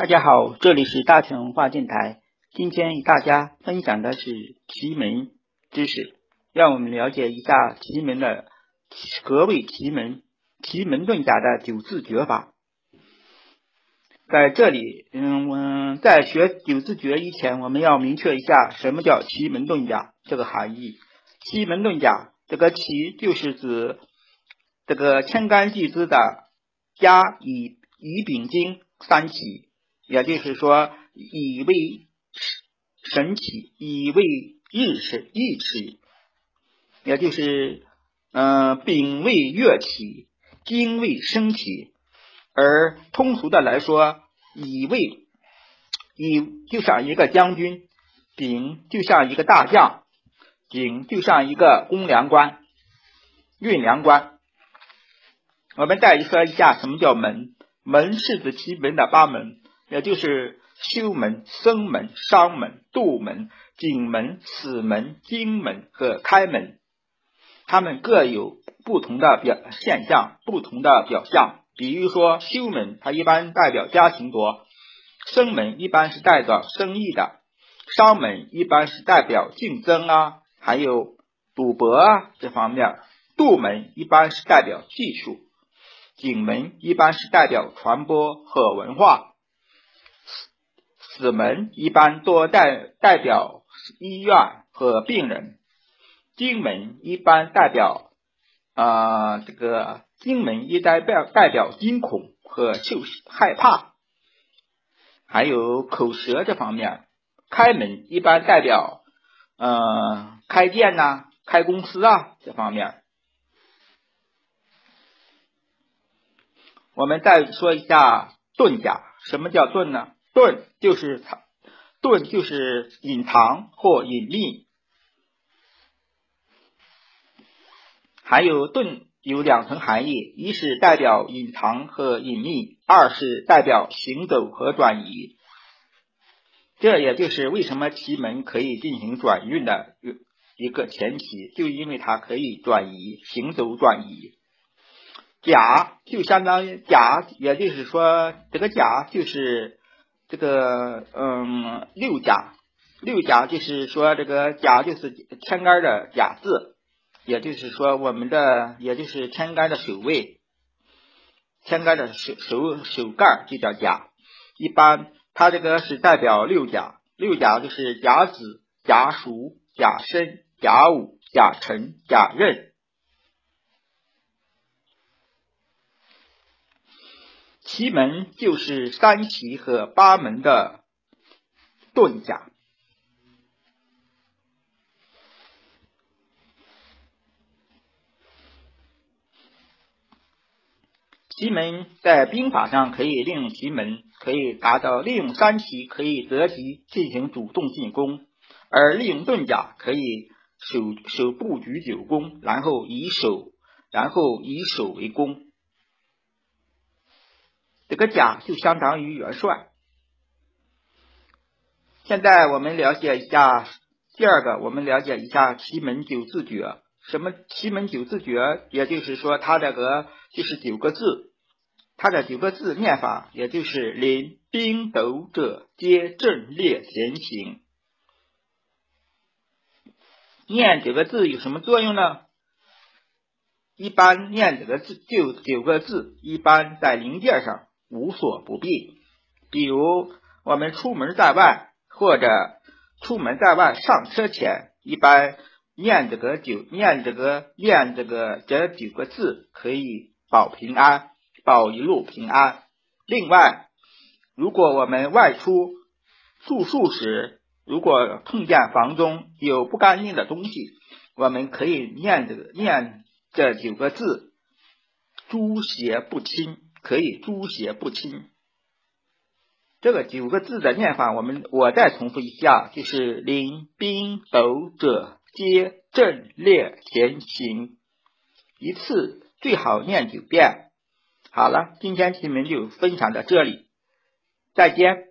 大家好，这里是大成文化电台。今天与大家分享的是奇门知识，让我们了解一下奇门的何谓奇门，奇门遁甲的九字诀法。在这里，嗯，我在学九字诀以前，我们要明确一下什么叫奇门遁甲这个含义。奇门遁甲，这个奇就是指这个天干地支的甲乙乙丙丁三奇。也就是说，乙为神起，乙为日神日起，也就是嗯，丙为月起，丁为生起。而通俗的来说，乙为乙就像一个将军，丙就像一个大将，丙就像一个公粮官、运粮官。我们再说一下什么叫门，门是指奇门的八门。也就是修门、生门、伤门、度门、景门、死门、金门和开门，它们各有不同的表现象、不同的表象。比如说，修门它一般代表家庭多，生门一般是代表生意的，伤门一般是代表竞争啊，还有赌博啊这方面。度门一般是代表技术，景门一般是代表传播和文化。死门一般多代代表医院和病人，金门一般代表啊这个金门一代表代表惊恐和就害怕，还有口舌这方面，开门一般代表呃开店呐、开公司啊这方面。我们再说一下遁甲，什么叫遁呢？遁就是藏，遁就是隐藏或隐秘。还有遁有两层含义，一是代表隐藏和隐秘，二是代表行走和转移。这也就是为什么奇门可以进行转运的一个前提，就因为它可以转移、行走、转移。甲就相当于甲，也就是说，这个甲就是。这个嗯，六甲，六甲就是说这个甲就是天干的甲字，也就是说我们的也就是天干的首位，天干的首首首盖就叫甲。一般它这个是代表六甲，六甲就是甲子、甲属、甲申、甲午、甲辰、甲壬。奇门就是三奇和八门的遁甲。奇门在兵法上可以利用奇门，可以达到利用三奇可以择吉进行主动进攻，而利用遁甲可以守守布局九宫，然后以守然后以守为攻。个甲就相当于元帅。现在我们了解一下第二个，我们了解一下奇门九字诀。什么奇门九字诀？也就是说，它这个就是九个字，它的九个字念法，也就是临兵斗者皆阵列前行。念九个字有什么作用呢？一般念这个字就九个字，一般在零件上。无所不必，比如我们出门在外，或者出门在外上车前，一般念这个九念这个念这个这九个字，可以保平安，保一路平安。另外，如果我们外出住宿时，如果碰见房中有不干净的东西，我们可以念这个念这九个字，诸邪不侵。可以诸邪不侵，这个九个字的念法，我们我再重复一下，就是临兵斗者皆阵列前行，一次最好念九遍。好了，今天新闻就分享到这里，再见。